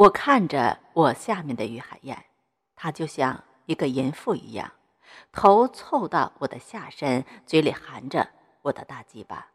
我看着我下面的于海燕，她就像一个淫妇一样，头凑到我的下身，嘴里含着我的大鸡巴。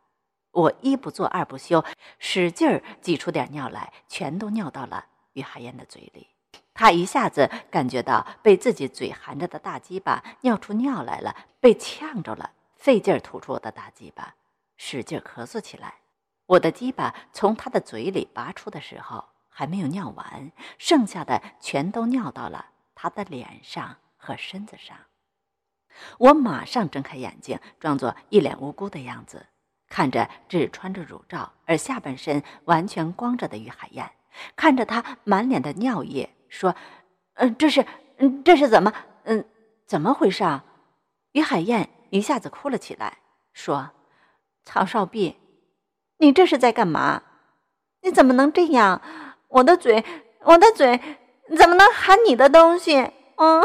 我一不做二不休，使劲儿挤出点尿来，全都尿到了于海燕的嘴里。她一下子感觉到被自己嘴含着的大鸡巴尿出尿来了，被呛着了，费劲儿吐出我的大鸡巴，使劲咳嗽起来。我的鸡巴从她的嘴里拔出的时候。还没有尿完，剩下的全都尿到了他的脸上和身子上。我马上睁开眼睛，装作一脸无辜的样子，看着只穿着乳罩而下半身完全光着的于海燕，看着他满脸的尿液，说：“嗯，这是，嗯，这是怎么，嗯，怎么回事？”啊？”于海燕一下子哭了起来，说：“曹少弼，你这是在干嘛？你怎么能这样？”我的嘴，我的嘴，怎么能含你的东西？嗯，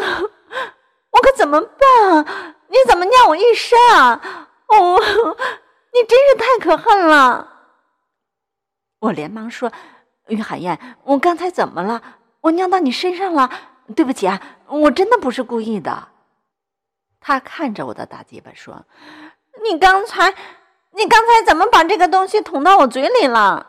我可怎么办？你怎么尿我一身啊？哦，你真是太可恨了！我连忙说：“于海燕，我刚才怎么了？我尿到你身上了？对不起啊，我真的不是故意的。”他看着我的大鸡巴说：“你刚才，你刚才怎么把这个东西捅到我嘴里了？”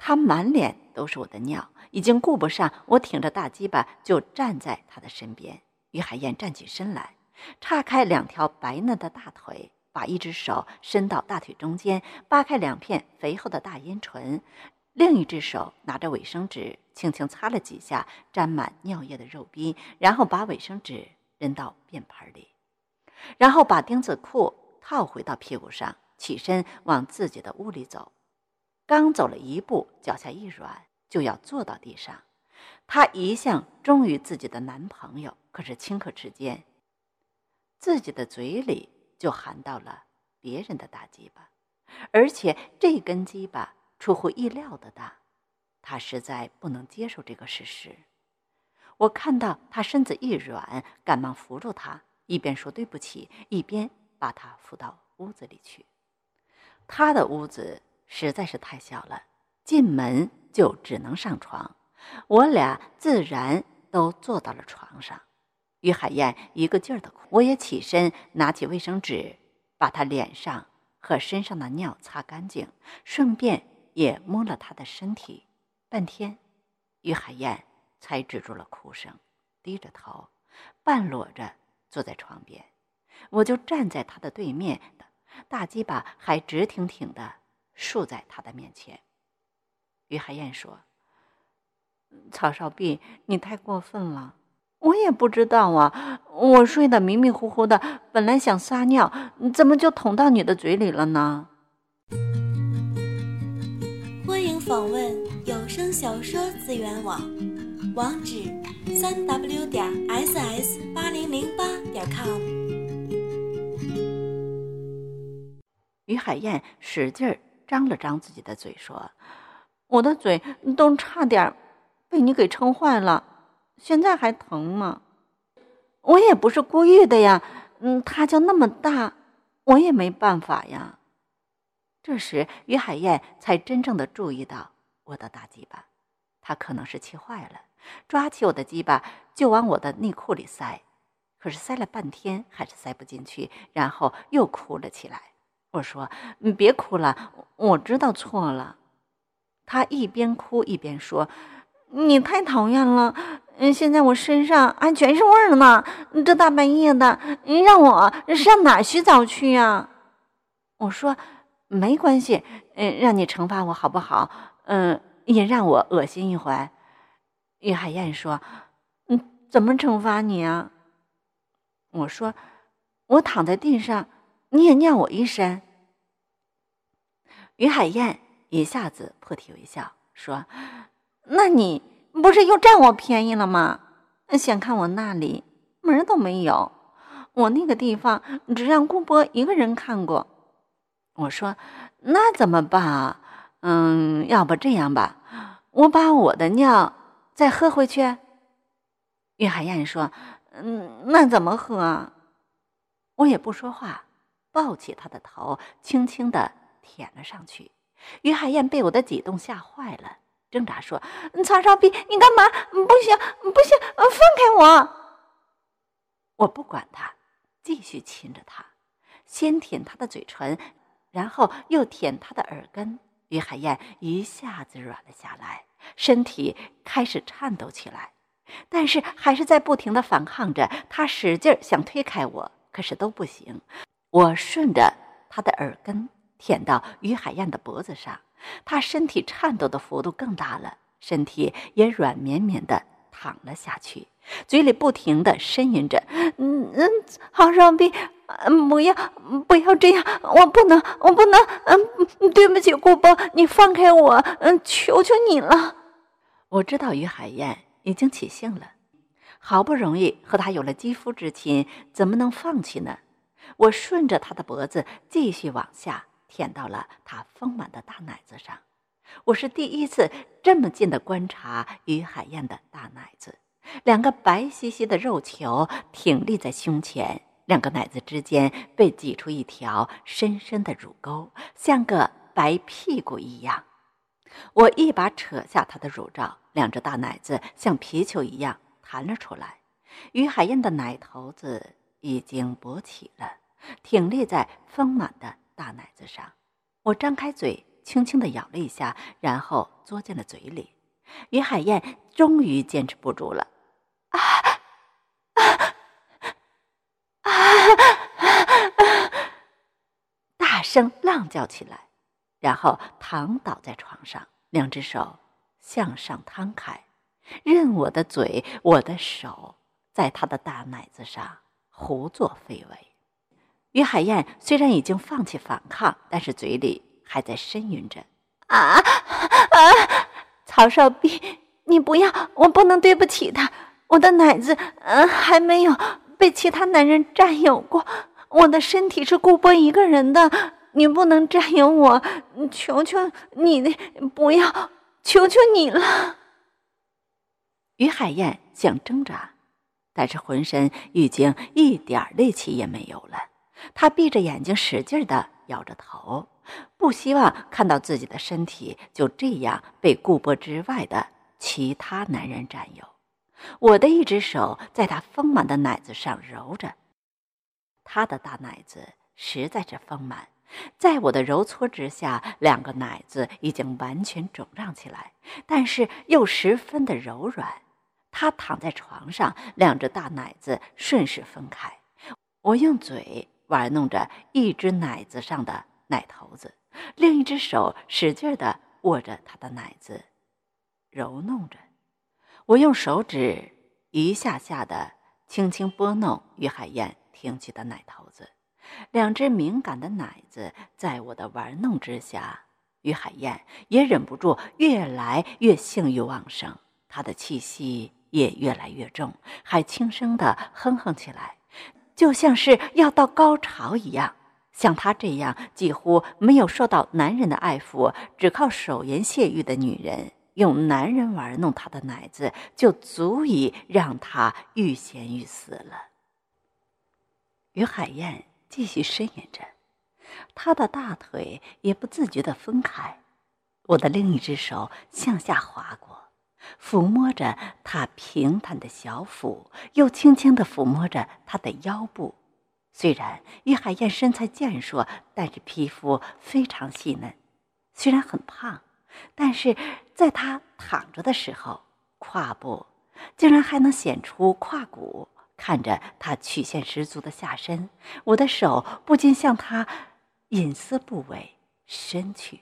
他满脸都是我的尿，已经顾不上我挺着大鸡巴就站在他的身边。于海燕站起身来，叉开两条白嫩的大腿，把一只手伸到大腿中间，扒开两片肥厚的大阴唇，另一只手拿着卫生纸，轻轻擦了几下沾满尿液的肉壁，然后把卫生纸扔到便盆里，然后把钉子裤套回到屁股上，起身往自己的屋里走。刚走了一步，脚下一软，就要坐到地上。她一向忠于自己的男朋友，可是顷刻之间，自己的嘴里就含到了别人的大鸡巴，而且这根鸡巴出乎意料的大。她实在不能接受这个事实。我看到她身子一软，赶忙扶住她，一边说对不起，一边把她扶到屋子里去。她的屋子。实在是太小了，进门就只能上床，我俩自然都坐到了床上。于海燕一个劲儿的哭，我也起身拿起卫生纸，把她脸上和身上的尿擦干净，顺便也摸了她的身体。半天，于海燕才止住了哭声，低着头，半裸着坐在床边，我就站在她的对面，大鸡巴还直挺挺的。竖在他的面前，于海燕说：“曹少弼，你太过分了！我也不知道啊，我睡得迷迷糊糊的，本来想撒尿，怎么就捅到你的嘴里了呢？”欢迎访问有声小说资源网，网址：三 w 点 ss 八零零八点 com。于海燕使劲儿。张了张自己的嘴，说：“我的嘴都差点被你给撑坏了，现在还疼吗？我也不是故意的呀，嗯，它就那么大，我也没办法呀。”这时，于海燕才真正的注意到我的大鸡巴，他可能是气坏了，抓起我的鸡巴就往我的内裤里塞，可是塞了半天还是塞不进去，然后又哭了起来。我说：“你别哭了，我知道错了。”他一边哭一边说：“你太讨厌了，嗯，现在我身上还全是味儿呢。这大半夜的，你让我上哪洗澡去呀？”我说：“没关系，嗯，让你惩罚我好不好？嗯，也让我恶心一回。”于海燕说：“嗯，怎么惩罚你啊？”我说：“我躺在地上。”你也尿我一身。于海燕一下子破涕为笑，说：“那你不是又占我便宜了吗？想看我那里门都没有，我那个地方只让姑伯一个人看过。”我说：“那怎么办啊？嗯，要不这样吧，我把我的尿再喝回去。”于海燕说：“嗯，那怎么喝？”我也不说话。抱起他的头，轻轻的舔了上去。于海燕被我的举动吓坏了，挣扎说：“曹少斌，你干嘛？不行，不行，放开我！”我不管他，继续亲着他，先舔他的嘴唇，然后又舔他的耳根。于海燕一下子软了下来，身体开始颤抖起来，但是还是在不停的反抗着。他使劲想推开我，可是都不行。我顺着他的耳根舔到于海燕的脖子上。她身体颤抖的幅度更大了，身体也软绵绵的躺了下去，嘴里不停的呻吟着：“嗯嗯，郝少斌，不要不要这样，我不能，我不能，嗯，对不起，顾波，你放开我，嗯，求求你了。”我知道于海燕已经起兴了，好不容易和他有了肌肤之亲，怎么能放弃呢？我顺着他的脖子继续往下。舔到了他丰满的大奶子上，我是第一次这么近的观察于海燕的大奶子，两个白兮兮的肉球挺立在胸前，两个奶子之间被挤出一条深深的乳沟，像个白屁股一样。我一把扯下她的乳罩，两只大奶子像皮球一样弹了出来，于海燕的奶头子已经勃起了，挺立在丰满的。大奶子上，我张开嘴，轻轻的咬了一下，然后嘬进了嘴里。于海燕终于坚持不住了，啊啊啊！大声浪叫起来，然后躺倒在床上，两只手向上摊开，任我的嘴、我的手在他的大奶子上胡作非为。于海燕虽然已经放弃反抗，但是嘴里还在呻吟着：“啊啊！曹少斌，你不要，我不能对不起他。我的奶子，嗯，还没有被其他男人占有过。我的身体是顾波一个人的，你不能占有我。求求你，不要，求求你了。”于海燕想挣扎，但是浑身已经一点力气也没有了。他闭着眼睛，使劲地摇着头，不希望看到自己的身体就这样被顾波之外的其他男人占有。我的一只手在他丰满的奶子上揉着，他的大奶子实在是丰满，在我的揉搓之下，两个奶子已经完全肿胀起来，但是又十分的柔软。他躺在床上，两只大奶子顺势分开，我用嘴。玩弄着一只奶子上的奶头子，另一只手使劲的握着他的奶子，揉弄着。我用手指一下下的轻轻拨弄于海燕挺起的奶头子，两只敏感的奶子在我的玩弄之下，于海燕也忍不住越来越性欲旺盛，她的气息也越来越重，还轻声的哼哼起来。就像是要到高潮一样，像她这样几乎没有受到男人的爱抚，只靠手淫泄欲的女人，用男人玩弄她的奶子，就足以让她欲仙欲死了。于海燕继续呻吟着，她的大腿也不自觉地分开，我的另一只手向下滑过。抚摸着他平坦的小腹，又轻轻地抚摸着他的腰部。虽然于海燕身材健硕，但是皮肤非常细嫩。虽然很胖，但是在他躺着的时候，胯部竟然还能显出胯骨。看着他曲线十足的下身，我的手不禁向他隐私部位伸去。